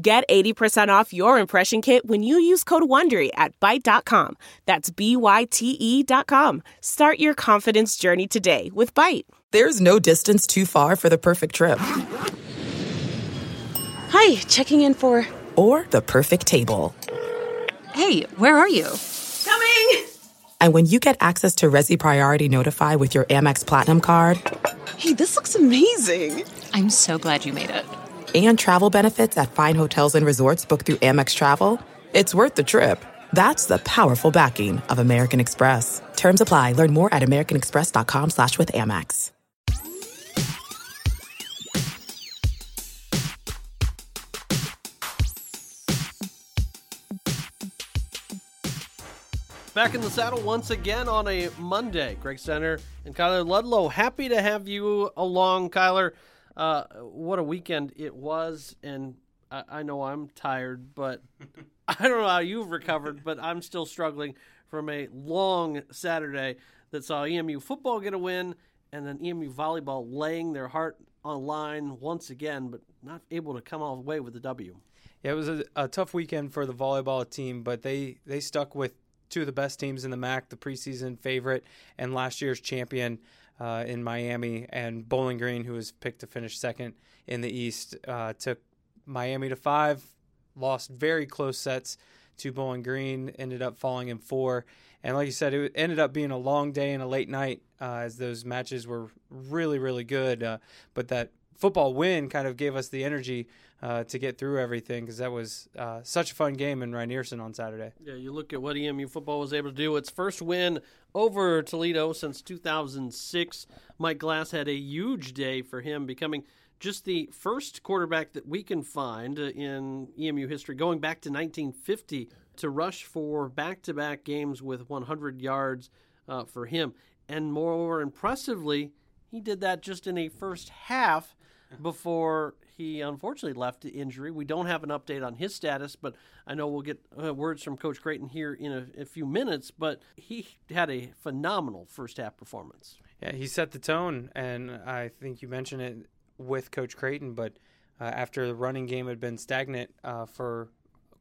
Get 80% off your impression kit when you use code WONDERY at Byte.com. That's B-Y-T-E dot com. Start your confidence journey today with Byte. There's no distance too far for the perfect trip. Hi, checking in for... Or the perfect table. Hey, where are you? Coming! And when you get access to Resy Priority Notify with your Amex Platinum card... Hey, this looks amazing! I'm so glad you made it and travel benefits at fine hotels and resorts booked through Amex Travel, it's worth the trip. That's the powerful backing of American Express. Terms apply. Learn more at americanexpress.com slash with Amex. Back in the saddle once again on a Monday. Greg Steiner and Kyler Ludlow. Happy to have you along, Kyler. Uh, what a weekend it was, and I, I know I'm tired, but I don't know how you've recovered, but I'm still struggling from a long Saturday that saw EMU football get a win, and then EMU volleyball laying their heart on line once again, but not able to come all the way with the W. Yeah, it was a, a tough weekend for the volleyball team, but they they stuck with two of the best teams in the MAC, the preseason favorite and last year's champion uh, in Miami, and Bowling Green, who was picked to finish second in the East, uh, took Miami to five, lost very close sets to Bowling Green, ended up falling in four. And like you said, it ended up being a long day and a late night uh, as those matches were really, really good. Uh, but that football win kind of gave us the energy uh, to get through everything because that was uh, such a fun game in Rynearson on Saturday. Yeah, you look at what EMU football was able to do. Its first win over Toledo since 2006. Mike Glass had a huge day for him, becoming just the first quarterback that we can find in EMU history, going back to 1950, to rush for back to back games with 100 yards uh, for him. And more impressively, he did that just in a first half before he unfortunately left to injury. We don't have an update on his status, but I know we'll get uh, words from Coach Creighton here in a, a, few minutes. But he had a phenomenal first half performance. Yeah, he set the tone, and I think you mentioned it with Coach Creighton. But uh, after the running game had been stagnant uh, for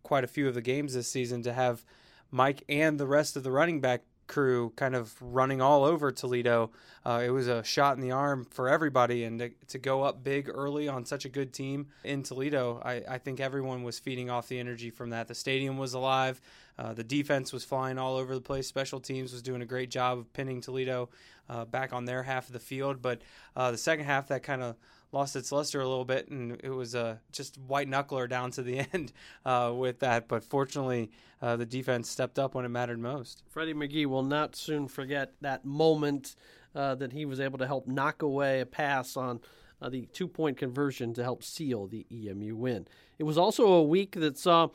quite a few of the games this season, to have Mike and the rest of the running back crew kind of running all over Toledo. Uh, it was a shot in the arm for everybody, and to, to, go up big early on such a good team in Toledo, I, I, think everyone was feeding off the energy from that. The stadium was alive. Uh, the defense was flying all over the place. Special teams was doing a great job of pinning Toledo uh, back on their half of the field. But uh, the second half, that kind of lost its luster a little bit, and it was uh, just white knuckler down to the end uh, with that. But fortunately, uh, the defense stepped up when it mattered most. Freddie McGee will not soon forget that moment uh, that he was able to help knock away a pass on. Uh, the two point conversion to help seal the EMU win. It was also a week that saw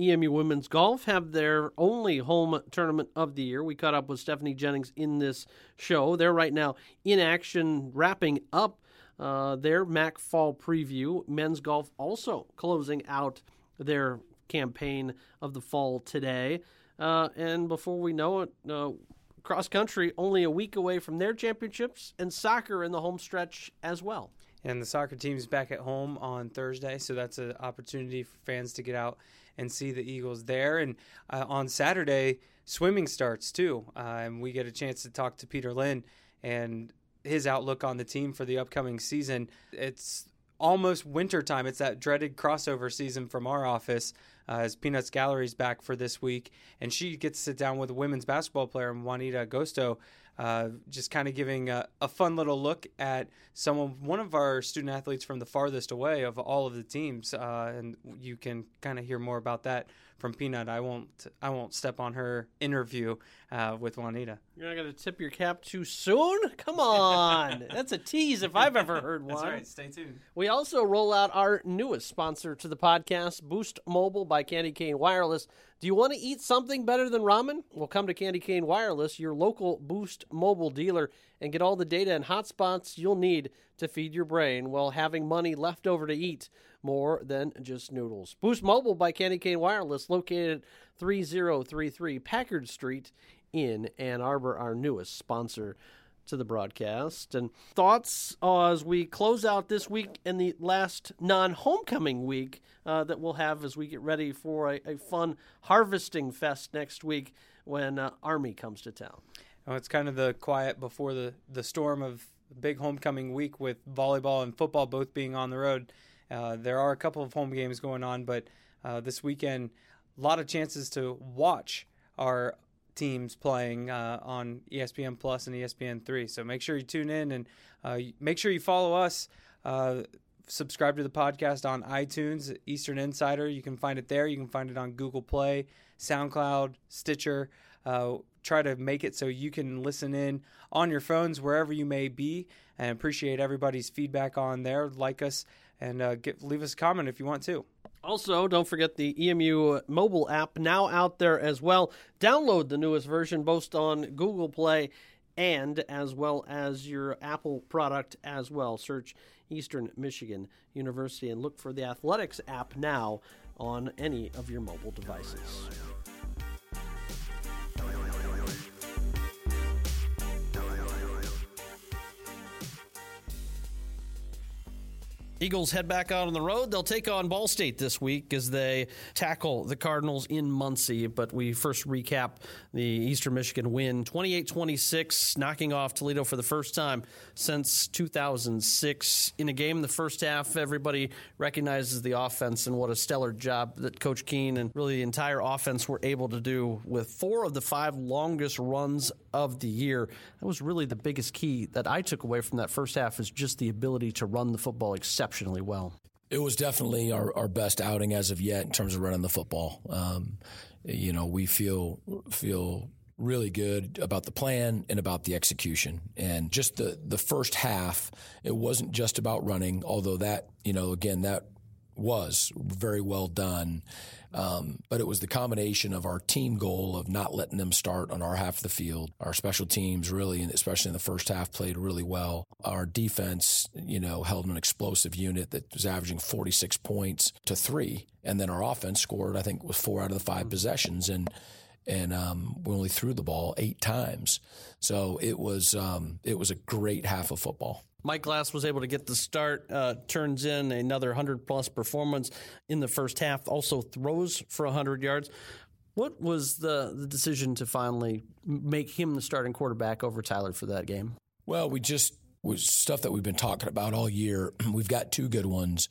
EMU women's golf have their only home tournament of the year. We caught up with Stephanie Jennings in this show. They're right now in action, wrapping up uh, their MAC fall preview. Men's golf also closing out their campaign of the fall today. Uh, and before we know it, uh, cross country only a week away from their championships, and soccer in the home stretch as well. And the soccer team is back at home on Thursday, so that's an opportunity for fans to get out and see the Eagles there. And uh, on Saturday, swimming starts too, uh, and we get a chance to talk to Peter Linn and his outlook on the team for the upcoming season. It's almost winter time. It's that dreaded crossover season from our office uh, as Peanuts Gallery's back for this week, and she gets to sit down with a women's basketball player, Juanita Agosto, uh, just kind of giving a, a, fun little look at someone, one of our student athletes from the farthest away of all of the teams, uh, and you can kind of hear more about that from Peanut. I won't I won't step on her interview uh, with Juanita. You're not gonna tip your cap too soon? Come on, that's a tease if I've ever heard one. That's right. Stay tuned. We also roll out our newest sponsor to the podcast, Boost Mobile by Candy Cane Wireless. Do you want to eat something better than ramen? Well, come to Candy Cane Wireless, your local Boost Mobile dealer, and get all the data and hotspots you'll need to feed your brain while having money left over to eat more than just noodles. Boost Mobile by Candy Cane Wireless, located at 3033 Packard Street in Ann Arbor, our newest sponsor to the broadcast. And thoughts as we close out this week and the last non homecoming week uh, that we'll have as we get ready for a, a fun harvesting fest next week when uh, Army comes to town. Well, it's kind of the quiet before the, the storm of big homecoming week with volleyball and football both being on the road. Uh, there are a couple of home games going on, but uh, this weekend, a lot of chances to watch our teams playing uh, on ESPN Plus and ESPN Three. So make sure you tune in and uh, make sure you follow us. Uh, subscribe to the podcast on iTunes, Eastern Insider. You can find it there. You can find it on Google Play, SoundCloud, Stitcher. try to make it so you can listen in on your phones wherever you may be. And appreciate everybody's feedback on there. Like us and uh, get, leave us a comment if you want to. Also, don't forget the EMU mobile app now out there as well. Download the newest version both on Google Play and as well as your Apple product as well. Search Eastern Michigan University and look for the Athletics app now on any of your mobile devices. Eagles head back out on the road. They'll take on Ball State this week as they tackle the Cardinals in Muncie. But we first recap the Eastern Michigan win 28 26, knocking off Toledo for the first time since 2006. In a game, the first half, everybody recognizes the offense and what a stellar job that Coach Keen and really the entire offense were able to do with four of the five longest runs of the year. That was really the biggest key that I took away from that first half is just the ability to run the football exceptionally well. It was definitely our, our best outing as of yet in terms of running the football. Um, you know, we feel feel really good about the plan and about the execution. And just the the first half, it wasn't just about running, although that, you know, again, that was very well done. Um, but it was the combination of our team goal of not letting them start on our half of the field. Our special teams really, and especially in the first half, played really well. Our defense, you know, held an explosive unit that was averaging 46 points to three. And then our offense scored, I think, was four out of the five possessions. And and um, we only threw the ball eight times. So it was um, it was a great half of football. Mike Glass was able to get the start, uh, turns in another 100 plus performance in the first half, also throws for 100 yards. What was the, the decision to finally make him the starting quarterback over Tyler for that game? Well, we just was stuff that we've been talking about all year. We've got two good ones,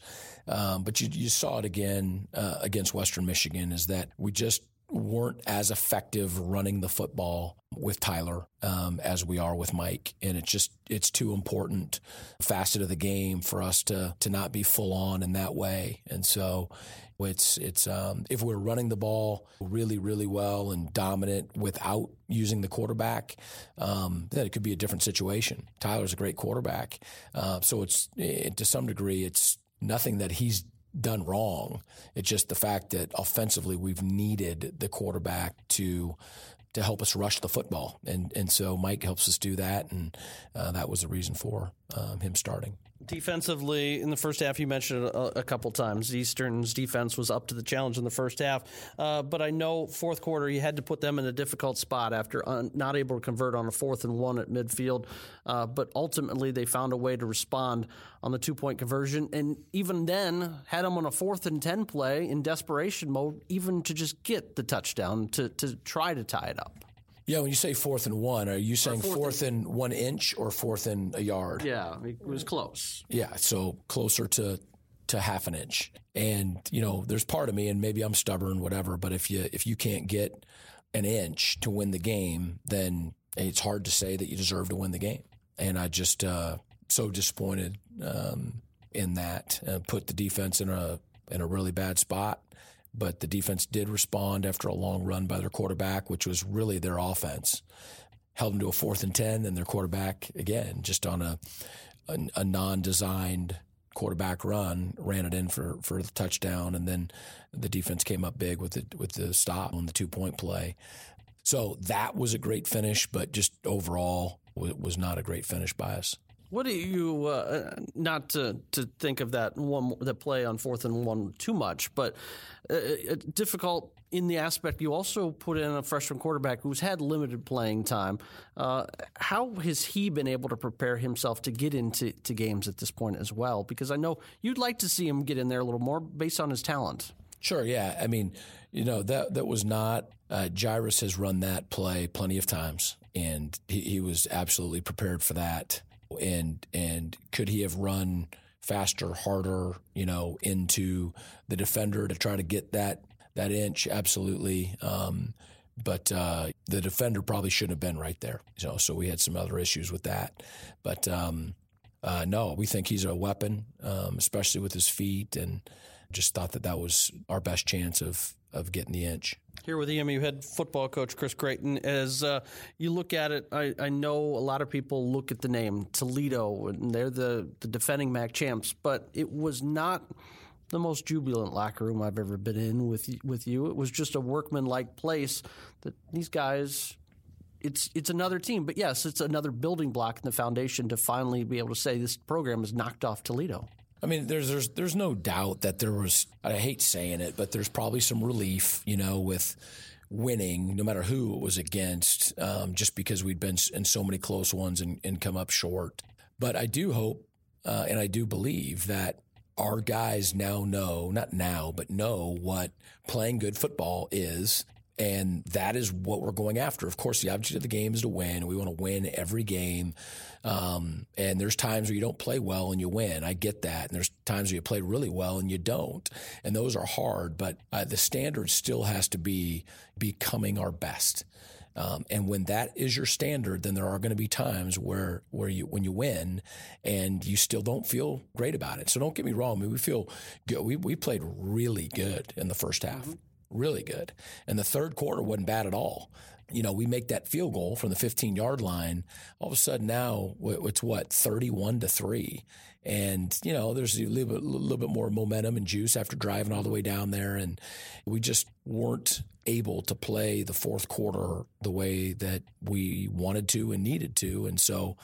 um, but you, you, saw it again uh, against Western Michigan. Is that we just weren't as effective running the football with Tyler um, as we are with Mike, and it's just it's too important facet of the game for us to to not be full on in that way, and so. It's it's um, if we're running the ball really really well and dominant without using the quarterback, um, then it could be a different situation. Tyler's a great quarterback, uh, so it's it, to some degree it's nothing that he's done wrong. It's just the fact that offensively we've needed the quarterback to to help us rush the football, and and so Mike helps us do that, and uh, that was the reason for um, him starting. Defensively, in the first half, you mentioned it a, a, couple times. Eastern's defense was up to the challenge in the first half, uh, but I know fourth quarter you had to put them in a difficult spot after un- not able to convert on a fourth and one at midfield. Uh, but ultimately, they found a way to respond on the two point conversion, and even then had them on a fourth and ten play in desperation mode, even to just get the touchdown to to try to tie it up. Yeah, when you say fourth and one, are you saying fourth, fourth and, in one inch or fourth in a yard? Yeah, it was close. Yeah, so closer to to half an inch. And you know, there's part of me, and maybe I'm stubborn, whatever. But if you if you can't get an inch to win the game, then it's hard to say that you deserve to win the game. And I just uh, so disappointed um, in that. Uh, put the defense in a in a really bad spot. But the defense did respond after a long run by their quarterback, which was really their offense. Held them to a fourth and ten, and their quarterback again just on a a, a non-designed quarterback run, ran it in for, for the touchdown, and then the defense came up big with the with the stop on the two point play. So that was a great finish, but just overall was not a great finish by us. What do you uh, not to to think of that one that play on fourth and one too much, but uh, uh, difficult in the aspect you also put in a freshman quarterback who's had limited playing time. Uh, how has he been able to prepare himself to get into to games at this point as well? Because I know you'd like to see him get in there a little more based on his talent. Sure, yeah. I mean, you know that that was not uh, Jairus has run that play plenty of times, and he, he was absolutely prepared for that and and could he have run faster, harder, you know, into the defender to try to get that that inch? Absolutely. Um, but uh, the defender probably shouldn't have been right there. You know, so we had some other issues with that. But um, uh, no, we think he's a weapon, um, especially with his feet, and just thought that that was our best chance of of getting the inch. Here with EMU head football coach Chris Creighton, as uh, you look at it, I, I, know a lot of people look at the name Toledo, and they're the, the defending MAC champs, but it was not the most jubilant locker room I've ever been in with with you. It was just a workman-like place that these guys. It's it's another team, but yes, it's another building block in the foundation to finally be able to say this program has knocked off Toledo. I mean, there's there's there's no doubt that there was. I hate saying it, but there's probably some relief, you know, with winning, no matter who it was against, um, just because we'd been in so many close ones and, and come up short. But I do hope, uh, and I do believe that our guys now know, not now, but know what playing good football is and that is what we're going after. Of course, the object of the game is to win. We want to win every game. Um, and there's times where you don't play well and you win. I get that. And there's times where you play really well and you don't. And those are hard. But uh, the standard still has to be becoming our best. Um, and when that is your standard, then there are going to be times where where you when you win and you still don't feel great about it. So don't get me wrong. I mean, we feel good. We we played really good in the first half. Mm-hmm really good. And the third quarter wasn't bad at all. You know, we make that field goal from the 15 yard line. All of a sudden now it's what, 31 to 3. And, you know, there's a little bit, little bit more momentum and juice after driving all the way down there. And we just weren't able to play the fourth quarter the way that we wanted to and needed to. And so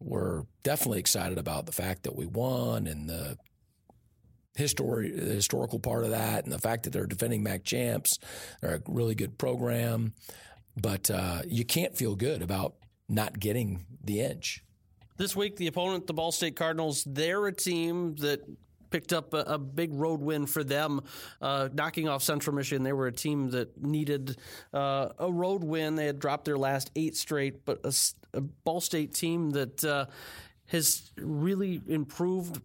we're definitely excited about the fact that we won and the history, the historical part of that, and the fact that they're defending MAC champs. They're a really good program, but uh, you can't feel good about not getting the inch. This week, the opponent, the Ball State Cardinals, they're a team that picked up a, a ball road win for them, uh, knocking off Central Michigan. They were a team that needed uh, a road win. They had dropped their last eight straight, but a, a Ball State team that uh, has really improved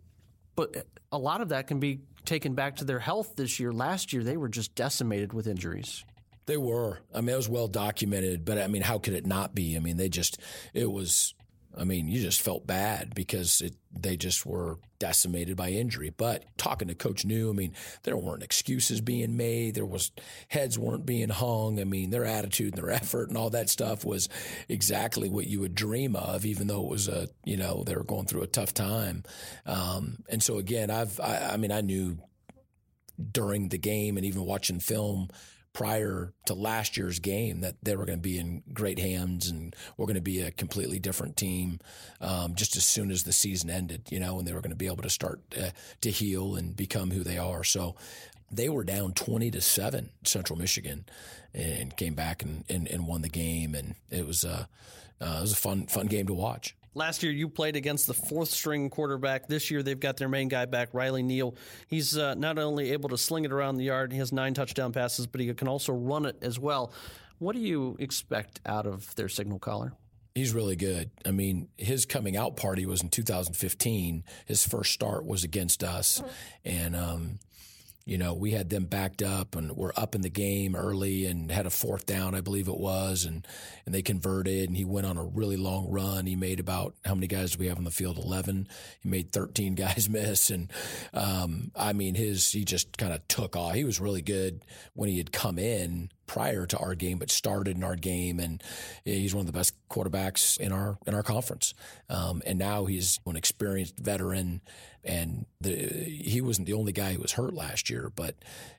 but uh, a lot of that can be taken back to their health this year. Last year, they were just decimated with injuries. They were. I mean, it was well documented, but I mean, how could it not be? I mean, they just, it was I mean, you just felt bad because it, they just were decimated by injury. But talking to Coach Neu, I mean, there weren't excuses being made. There was heads weren't being hung. I mean, their attitude and their effort and all that stuff was exactly what you would dream of, even though it was a you know they were going through a tough time. Um, and so again, I've I, I mean, I knew during the game and even watching film prior to last year's game that they were going to be in great hands and we're going to be a completely different team um, just as soon as the season ended, you know, and they were going to be able to start uh, to heal and become who they are. So they were down 20 to 7 Central Michigan and came back and, and, and won the game. And it was, a uh, it was a fun, fun game to watch. Last year, you played against the fourth string quarterback. This year, they've got their main guy back, Riley Neal. He's uh, not only able to sling it around the yard, he has nine touchdown passes, but he can also run it as well. What do you expect out of their signal caller? He's really good. I mean, his coming out party was in 2015. His first start was against us, and um, You know, we had them backed up and were up in the game early and had a fourth down, I believe it was, and and they converted. And he went on a really long run. He made about how many guys do we have on the field? Eleven. He made thirteen guys miss, and um, I mean, his he just kind of took off. He was really good when he had come in prior to our game, but started in our game, and he's one of the best quarterbacks in our in our conference. Um, and now he's an experienced veteran, and the, he wasn't the only guy who was hurt last year. But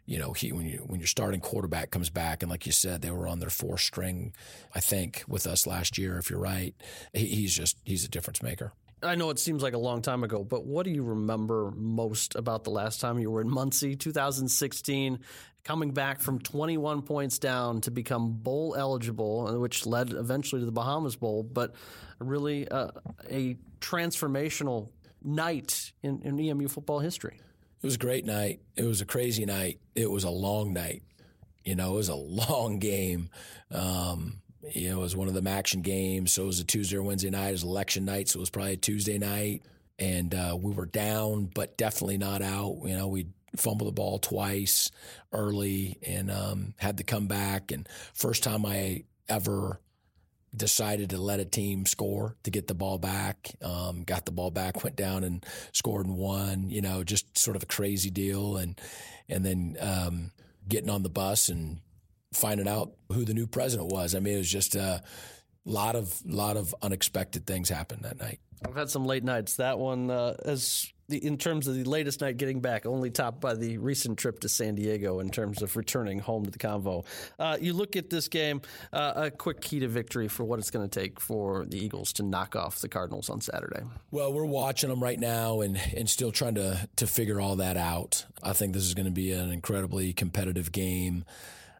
you know, he when you when your starting quarterback comes back, and like you said, they were on their fourth string, I think, with us last year. If you're right, he, he's just he's a difference maker. I know it seems like a long time ago, but what do you remember most about the last time you were in Muncie, 2016, coming back from 21 points down to become bowl eligible, which led eventually to the Bahamas Bowl, but really uh, a transformational night in, in EMU football history? It was a great night. It was a crazy night. It was a long night. You know, it was a long game. Um, you know, it was one of them action games. So it was a Tuesday or Wednesday night. It was election night, so it was probably a Tuesday night. And uh, we were down, but definitely not out. You know, we fumbled the ball twice early and um, had to come back. And first time I ever decided to let a team score to get the ball back. Um, got the ball back, went down and scored and won. You know, just sort of a crazy deal. And and then um, getting on the bus and finding out who the new president was. I mean, it was just a lot of lot of unexpected things happened that night. I've had some late nights. That one, uh, as the, in terms of the latest night getting back, only topped by the recent trip to San Diego in terms of returning home to the convo. Uh, you look at this game, uh, a quick key to victory for what it's going to take for the Eagles to knock off the Cardinals on Saturday. Well, we're watching them right now and, and still trying to, to figure all that out. I think this is going to be an incredibly competitive game.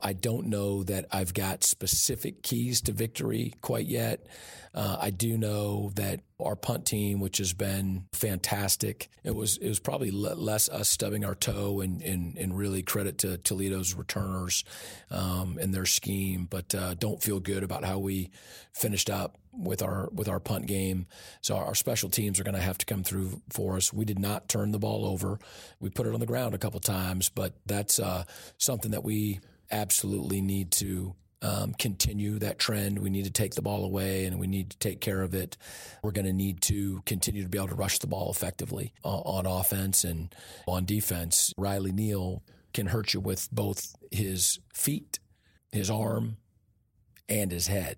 I don't know that I've got specific keys to victory quite yet. Uh, I do know that our punt team, which has been fantastic, it was it was probably less us stubbing our toe and, and, and really credit to Toledo's returners um, and their scheme, but uh, don't feel good about how we finished up with our with our punt game. So our special teams are going to have to come through for us. We did not turn the ball over. We put it on the ground a couple times, but that's uh, something that we absolutely need to um, continue that trend. We need to take the ball away and we need to take care of it. We're going to need to continue to be able to rush the ball effectively uh, on offense and on defense. Riley Neal can hurt you with both his feet, his arm, and his head.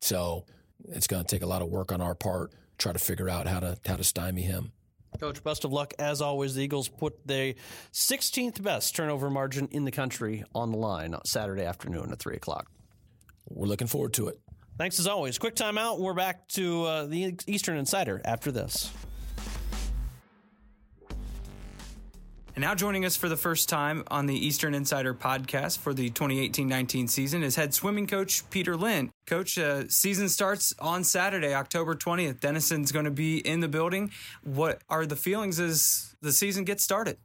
So it's going to take a lot of work on our part. Try to figure out how to how to stymie him. Coach, best of luck. As always, the Eagles put the 16th best turnover margin in the country on the line Saturday afternoon at 3 o'clock. We're looking forward to it. Thanks as always. Quick timeout. We're back to uh, the Eastern Insider after this. And now joining us for the first time on the Eastern Insider podcast for the 2018-19 season is head swimming coach Peter Linn. Coach, uh, season starts on Saturday, October 20th. Denison's going to be in the building. What are the feelings as the season gets started?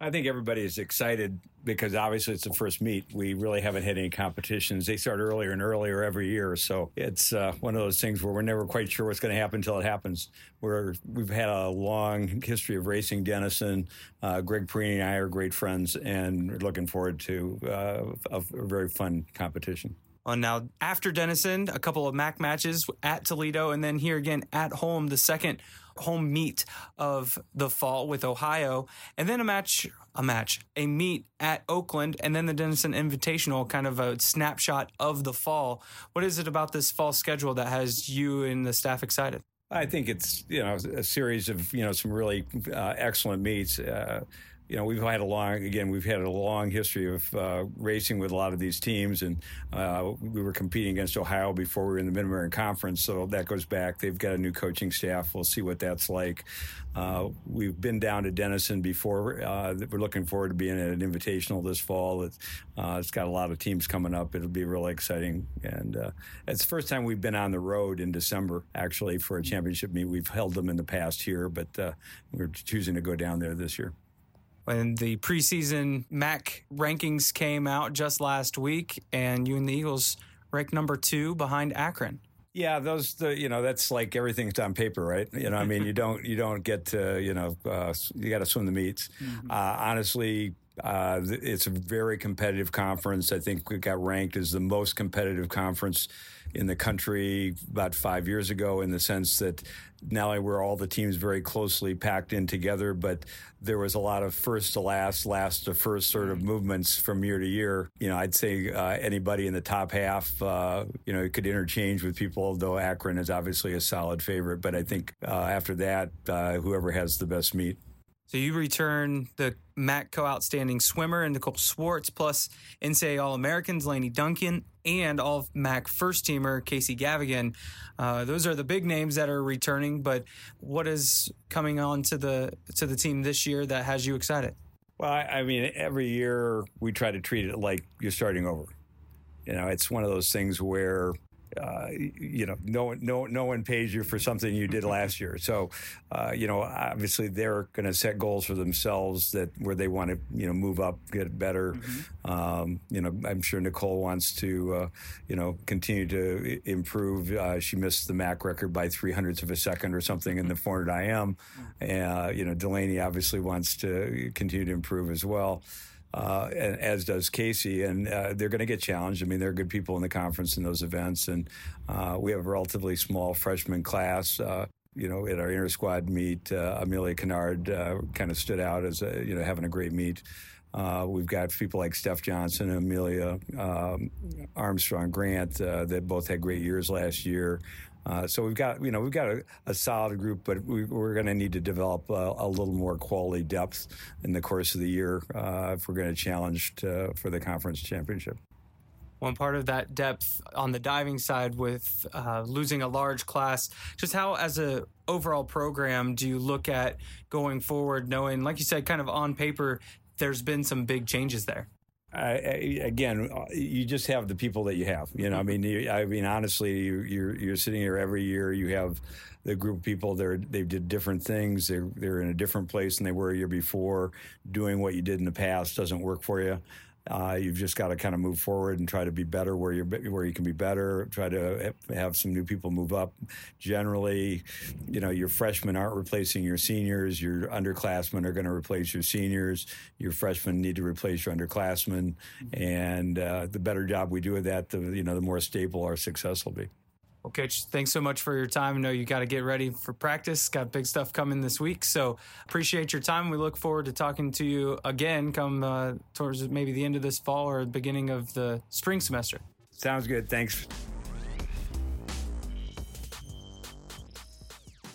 I think everybody is excited because obviously it's the first meet. We really haven't had any competitions. They start earlier and earlier every year, so it's uh, one of those things where we're never quite sure what's going to happen until it happens. We're we've had a long history of racing Denison. Uh, Greg Parini and I are great friends, and we're looking forward to uh, a, a very fun competition. On now after Denison, a couple of MAC matches at Toledo, and then here again at home, the second home meet of the fall with Ohio, and then a match, a match, a meet at Oakland, and then the Denison Invitational, kind of a snapshot of the fall. What is it about this fall schedule that has you and the staff excited? I think it's you know a series of you know some really uh, excellent meets. Uh, you know, we've had a long, again, we've had a long history of uh, racing with a lot of these teams, and uh, we were competing against Ohio before we were in the Mid American Conference, so that goes back. They've got a new coaching staff. We'll see what that's like. Uh, we've been down to Denison before. Uh, we're looking forward to being at an invitational this fall. It's, uh, it's got a lot of teams coming up. It'll be really exciting, and uh, it's the first time we've been on the road in December actually for a championship meet. We've held them in the past here, but we're choosing to go down there this year when the preseason MAC rankings came out just last week, and you and the Eagles ranked number two behind Akron. Yeah, those the you know that's like everything's on paper, right? You know, I mean, you don't you don't get to you know uh, you got to swim the meets. Mm-hmm. Uh, honestly, Uh, it's a very competitive conference. I think we got ranked as the most competitive conference in the country about five years ago in the sense that not only were all the teams very closely packed in together, but there was a lot of first to last, last to first sort of movements from year to year. You know, I'd say uh, anybody in the top half, uh, you know, could interchange with people, though Akron is obviously a solid favorite. But I think uh, after that, uh, whoever has the best meet. So you return the MACco Outstanding Swimmer and Nicole Swartz, plus NCAA All Americans Laney Duncan and All MAC First Teamer Casey Gavigan. Uh, those are the big names that are returning. But what is coming on to the to the team this year that has you excited? Well, I mean, every year we try to treat it like you're starting over. You know, it's one of those things where uh, you know, no one, no, no one pays you for something you did last year. So, uh, you know, obviously they're going to set goals for themselves that where they want to, you know, move up, get better. Mm-hmm. Um, you know, I'm sure Nicole wants to, uh, you know, continue to improve. Uh, she missed the MAC record by three hundredths of a second or something in the 400 IM. Uh, you know, Delaney obviously wants to continue to improve as well uh, and, as does Casey. And uh, they're going to get challenged. I mean, there are good people in the conference in those events, and uh, we have a relatively small freshman class. Uh, you know, at our inter squad meet, uh, Amelia Kennard kind of stood out as a, you know having a great meet. we've got people like Steph Johnson, Amelia um, Armstrong, Grant that both had great years last year. Uh, so we've got, you know, we've got a, a solid group, but we, are going to need to develop a, a, little more quality depth in the course of the year uh, if we're going to challenge for the conference championship. One part of that depth on the diving side with uh, losing a large class, just how, as a overall program, do you look at going forward, knowing, like you said, kind of on paper, there's been some big changes there? I, again, uh, you just have the people that you have. You know, I mean, you, I mean, honestly, you, you're you're sitting here every year. You have the group of people. They're they did different things. They're they're in a different place than they were a year before. Doing what you did in the past doesn't work for you. Uh, you've just got to kind of move forward and try to be better where you're where you can be better. Try to have some new people move up. Generally, you know, your freshmen aren't replacing your seniors. Your underclassmen are going to replace your seniors. Your freshmen need to replace your underclassmen. And uh, the better job we do with that, the you know, the more stable our success will be. Well, Coach, thanks so much for your time. I know you got to get ready for practice. Got big stuff coming this week. So appreciate your time. We look forward to talking to you again come uh, towards maybe the end of this fall or the beginning of the spring semester. Sounds good. Thanks.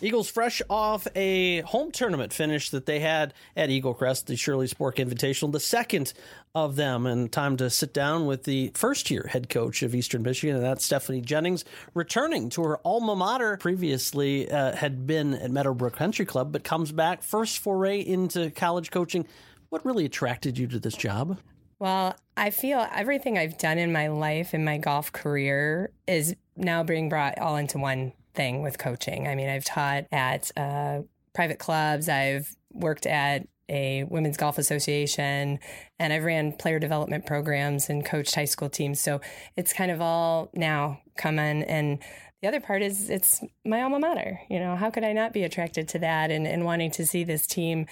Eagles fresh off a home tournament finish that they had at Eagle Crest, the Shirley Spork Invitational, the second of them, and time to sit down with the first year head coach of Eastern Michigan, and that's Stephanie Jennings, returning to her alma mater. Previously uh, had been at Meadowbrook Country Club, but comes back first foray into college coaching. What really attracted you to this job? Well, I feel everything I've done in my life, in my golf career, is now being brought all into one thing with coaching. I mean, I've taught at uh, private clubs, I've worked at a women's golf association, and I've ran player development programs and coached high school teams. So it's kind of all now come in. And the other part is it's my alma mater. You know, how could I not be attracted to that and, and wanting to see this team,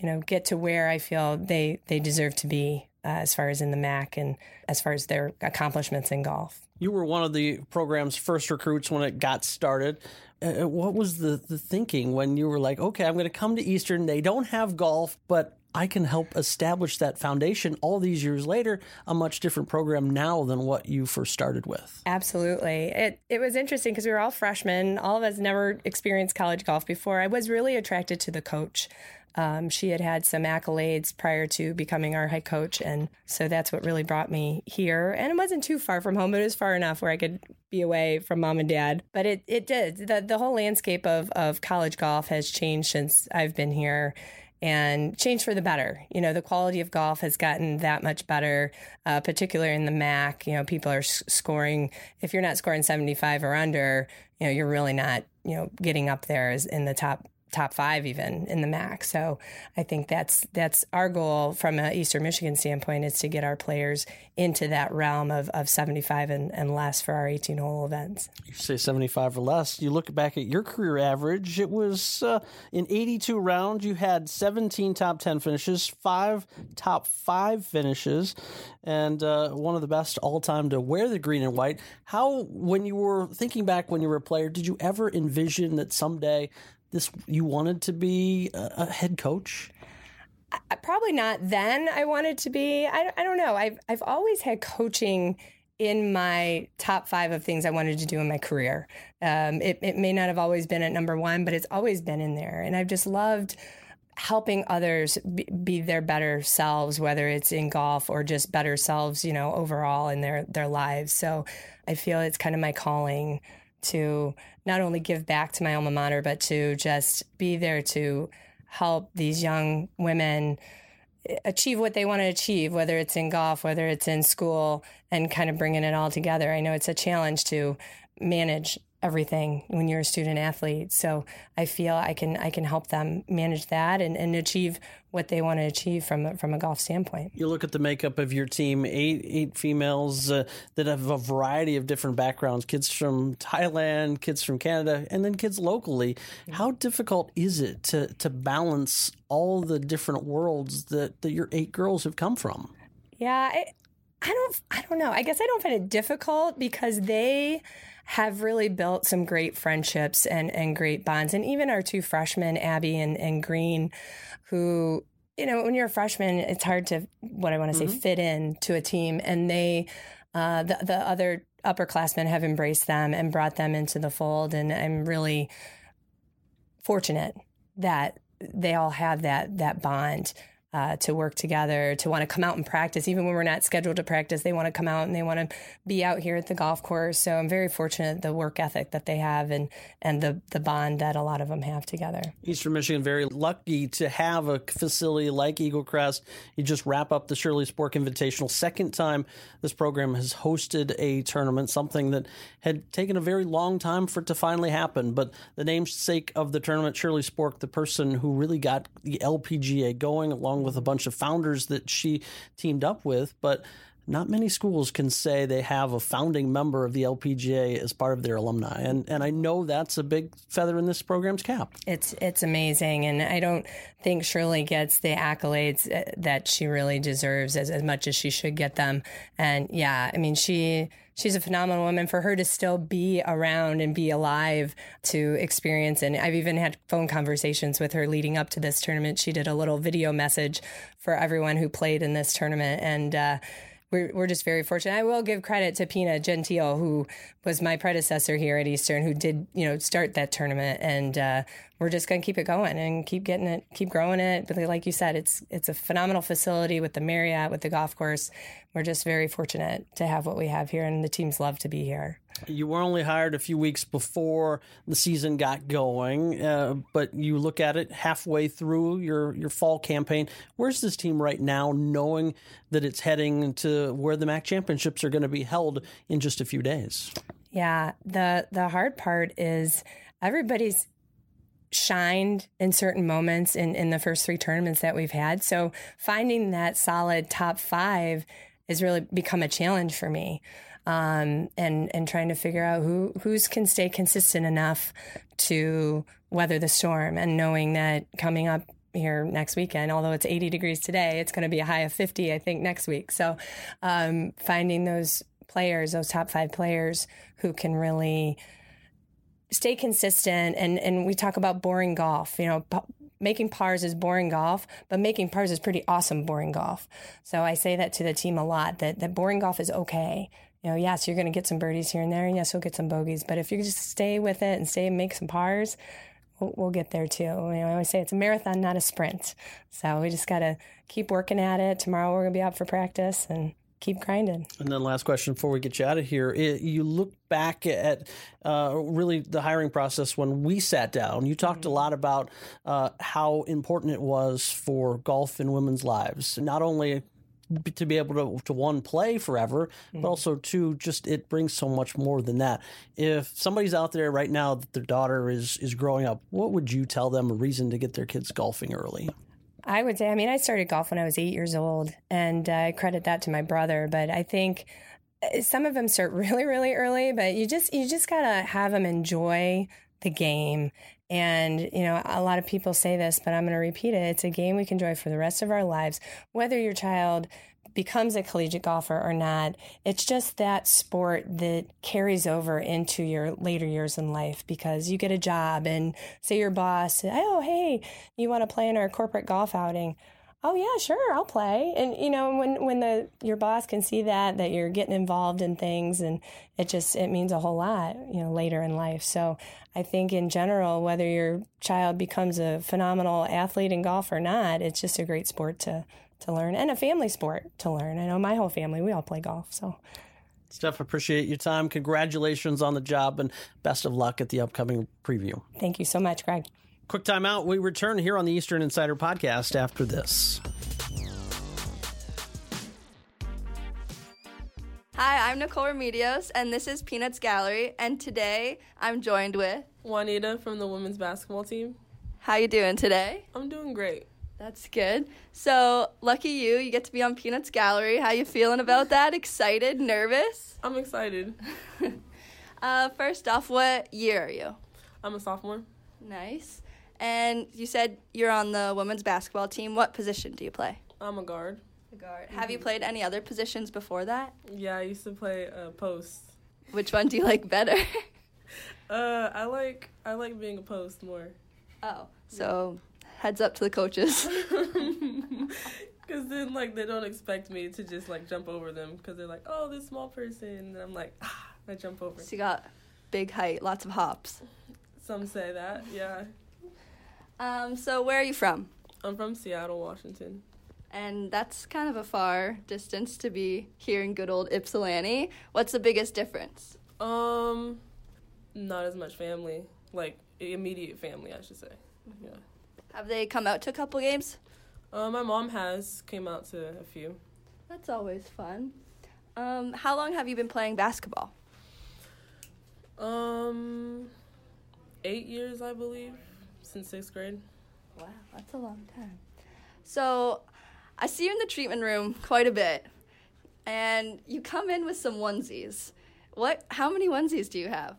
you know, get to where I feel they, they deserve to be uh, as far as in the MAC and as far as their accomplishments in golf. You were one of the program's first recruits when it got started. Uh, uh what was the, the thinking when you were like, okay, I'm going to come to Eastern? They don't have golf, but I can help establish that foundation all these years later, a much different program now than what you first started with. Absolutely. It it was interesting because we were all freshmen. All of us never experienced college golf before. I was really attracted to the coach. Um, she had had some accolades prior to becoming our head coach, and so that's what really brought me here. And it wasn't too far from home, but it was far enough where I could be away from mom and dad. But it it did. the The whole landscape of of college golf has changed since I've been here. And changed for the better. You know, the quality of golf has gotten that much better, uh, particularly in the MAC. You know, people are s- scoring. If you're not scoring 75 or under, you know, you're really not, you know, getting up there as in the top top five even in the MAC. So I think that's that's our goal from an Eastern Michigan standpoint is to get our players into that realm of, of 75 and, and less for our 18 hole events. You say 75 or less. You look back at your career average, it was uh, in 82 rounds, you had 17 top 10 finishes, five top five finishes, and uh, one of the best all time to wear the green and white. How, when you were thinking back when you were a player, did you ever envision that someday this you wanted to be a, a head coach? I, probably not then. I wanted to be. I, I don't know. I've I've always had coaching in my top five of things I wanted to do in my career. Um, it, it may not have always been at number one, but it's always been in there, and I've just loved helping others be, be, their better selves, whether it's in golf or just better selves, you know, overall in their their lives. So I feel it's kind of my calling to not only give back to my alma mater, but to just be there to help these young women eh, achieve what they want to achieve, whether it's in golf, whether it's in school, and kind of bringing it all together. I know it's a challenge to manage everything when you're a student athlete. So I feel I can I can help them manage that and, and achieve what they want to achieve from from a golf standpoint. You look at the makeup of your team: eight eight females uh, that have a variety of different backgrounds. Kids from Thailand, kids from Canada, and then kids locally. How difficult is it to to balance all the different worlds that, that your eight girls have come from? Yeah, I, I don't I don't know. I guess I don't find it difficult because they have really built some great friendships and, and great bonds. And even our two freshmen, Abby and, and Green, who, you know, when you're a freshman, it's hard to, what I want to mm-hmm. say, fit in to a team. And they, uh, the, the other upperclassmen have embraced them and brought them into the fold. And I'm really fortunate that they all have that, that bond uh, to work together, to want to come out and practice, even when we're not scheduled to practice. They want to come out and they want to be out here at the golf course. So I'm very fortunate the work ethic that they have and and the the bond that a lot of them have together. Eastern Michigan very lucky to have a facility like Eagle Crest. You just wrap up the Shirley Spork Invitational, second time this program has hosted a tournament, something that had taken a very long time for it to finally happen. But the namesake of the tournament, Shirley Spork, the person who really got the LPGA going, along with a bunch of founders that she teamed up with, but not many schools can say they have a founding member of the LPGA as part of their alumni, and and I know that's a big feather in this program's cap. It's it's amazing, and I don't think Shirley gets the accolades uh, that she really deserves as, as much as she should get them. And yeah, I mean she she's a phenomenal woman for her to still be around and be alive to experience and I've even had phone conversations with her leading up to this tournament. She did a little video message for everyone who played in this tournament and uh, we're, we're just very fortunate. I will give credit to Pina Gentile, who was my predecessor here at Eastern, who did you know start that tournament, and uh, we're just going to keep it going and keep getting it, keep growing it. But like you said, it's it's a phenomenal facility with the Marriott, with the golf course. We're just very fortunate to have what we have here, and the teams love to be here. You were only hired a few weeks before the season got going, uh, but you look at it halfway through your, your fall campaign. Where's this team right now, knowing that it's heading to where the MAC championships are going to be held in just a few days? Yeah, the the hard part is everybody's shined in certain moments in, in the first three tournaments that we've had. So finding that solid top five has really become a challenge for me um, and and trying to figure out who who's can stay consistent enough to weather the storm, and knowing that coming up here next weekend, although it's 80 degrees today, it's going to be a high of 50, I think, next week. So um, finding those players, those top five players who can really stay consistent and and we talk about boring golf you know making pars is boring golf but making pars is pretty awesome boring golf so i say that to the team a lot that that boring golf is okay you know, yes, you're going to get some birdies here and there, and yes, you'll get some bogeys. But if you just stay with it and stay and make some pars, we'll, we'll get there too. You know, I always say it's a marathon, not a sprint. So we just got to keep working at it. Tomorrow we're going to be out for practice and keep grinding. And then last question before we get you out of here. It, you look back at uh, really the hiring process when we sat down. You talked mm-hmm. a lot about uh, how important it was for golf in women's lives, not only to be able to, to one play forever, but also two, just it brings so much more than that. If somebody's out there right now that their daughter is is growing up, what would you tell them a reason to get their kids golfing early? I would say, I mean, I started golf when I was eight years old, and I credit that to my brother. But I think uh, some of them start really, really early. But you just, you just gotta have them enjoy the game. And you know, a lot of people say this, but I'm going to repeat it. It's a game we can enjoy for the rest of our lives, whether your child becomes a collegiate golfer or not. It's just that sport that carries over into your later years in life because you get a job and say your boss, oh, hey, you want to play in our corporate golf outing. Oh yeah, sure, I'll play. And you know, when when the your boss can see that that you're getting involved in things and it just it means a whole lot, you know, later in life. So I think in general, whether your child becomes a phenomenal athlete in golf or not, it's just a great sport to to learn and a family sport to learn. I know my whole family, we all play golf. So Steph, appreciate your time. Congratulations on the job and best of luck at the upcoming preview. thank you so much, Greg. Quick time out. We return here on the Eastern Insider podcast after this. Hi, I'm Nicole Remedios, and this is Peanuts Gallery. And today I'm joined with. Juanita from the women's basketball team. How you doing today? I'm doing great. That's good. So lucky you, you get to be on Peanuts Gallery. How you feeling about that? Excited? Nervous? I'm excited. Uh, first off, what year are you? I'm a sophomore. Nice. And you said you're on the women's basketball team. What position do you play? I'm a guard. A guard. Have you played any other positions before that? Yeah, I used to play uh, post. Which one do you like better? Uh, I like I like being a post more. oh, so heads up to the coaches. Cause then like they don't expect me to just like jump over them because they're like, oh, this small person, and I'm like, ah, I jump over. so you got big height, lots of hops. Some say that. Yeah, Um, so where are you from? I'm from Seattle, Washington. And that's kind of a far distance to be here in good old Ypsilanti. What's the biggest difference? Um, not as much family, like immediate family, I should say. Yeah. Have they come out to a couple games? Uh, my mom has came out to a few. That's always fun. Um, how long have you been playing basketball? Um, eight years, I believe, since sixth grade. Wow, that's a long time. So, I see you in the treatment room quite a bit, and you come in with some onesies. What? How many onesies do you have?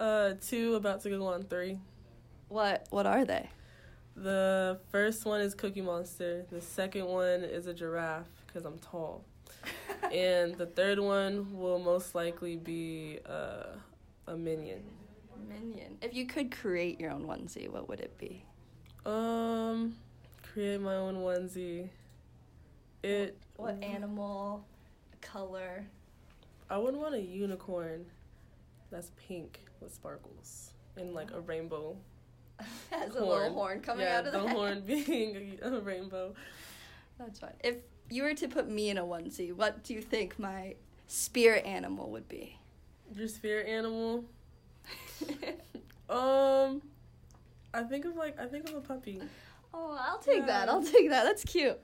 Uh, two about to go on three. What? What are they? The first one is Cookie Monster. The second one is a giraffe because I'm tall. and the third one will most likely be uh, a minion. Minion. If you could create your own onesie, what would it be? Um, create my own onesie. It. What animal? Color? I would want a unicorn. That's pink with sparkles and like a rainbow Has a little horn coming yeah, out of the, the horn being a, a rainbow. That's fine. If you were to put me in a onesie, what do you think my spirit animal would be? Your spirit animal. Um, I think of like I think of a puppy. Oh, I'll take that. I'll take that. That's cute.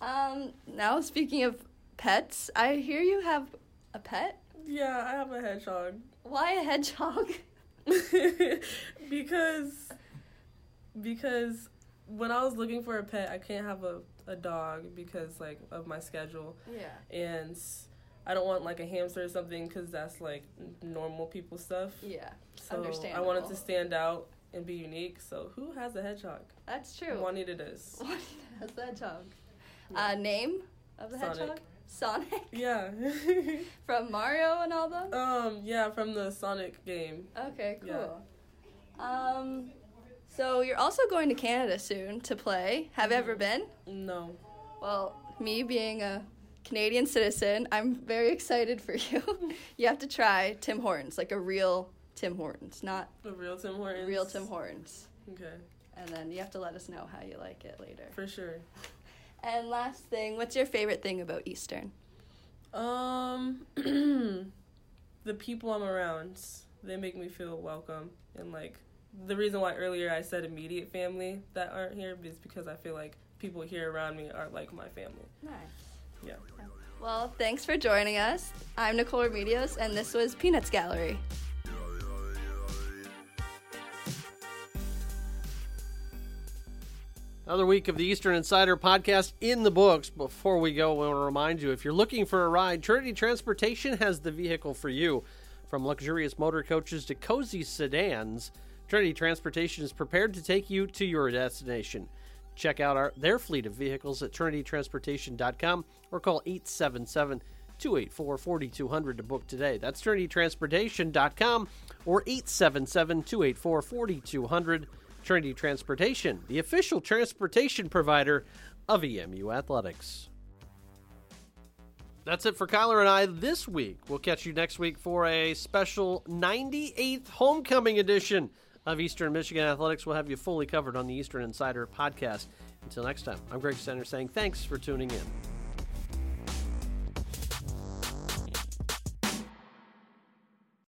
Um, now speaking of pets, I hear you have a pet. Yeah, I have a hedgehog. Why a hedgehog? because because when I was looking for a pet, I can't have a, a dog because like of my schedule, Yeah. and I don't want like a hamster or something because that's like normal people stuff. Yeah. So I wanted to stand out and be unique. So who has a hedgehog? That's true. Juanita does. has the hedgehog. Uh, name of the Sonic. hedgehog? Sonic. Yeah. From Mario and all them? um. Yeah, from the Sonic game. Okay, Yeah. cool. Um, so you're also going to Canada soon to play. Have you ever been? No. Well, me being a Canadian citizen, I'm very excited for you. you have to try Tim Hortons, like a real Tim Hortons, not a real Tim Hortons. real Tim Hortons. Okay, And then you have to let us know how you like it later. for sure. And last thing, what's your favorite thing about Eastern? Um, the people I'm around, they make me feel welcome, and like the reason why earlier I said immediate family that aren't here is because I feel like people here around me are like my family. Nice. Yeah. Well, thanks for joining us. I'm Nicole Remedios, and this was Peanuts Gallery. Another week of the Eastern Insider podcast in the books. Before we go, we want to remind you if you're looking for a ride, Trinity Transportation has the vehicle for you. From luxurious motor coaches to cozy sedans, Trinity Transportation is prepared to take you to your destination. Check out our, their fleet of vehicles at trinitytransportation.com or call 877 284 4200 to book today. That's trinitytransportation.com or 877 284 4200. Trinity Transportation, the official transportation provider of EMU Athletics. That's it for Kyler and I this week. We'll catch you next week for a special 98th homecoming edition of Eastern Michigan Athletics. We'll have you fully covered on the Eastern Insider podcast. Until next time, I'm Greg Steiner saying thanks for tuning in.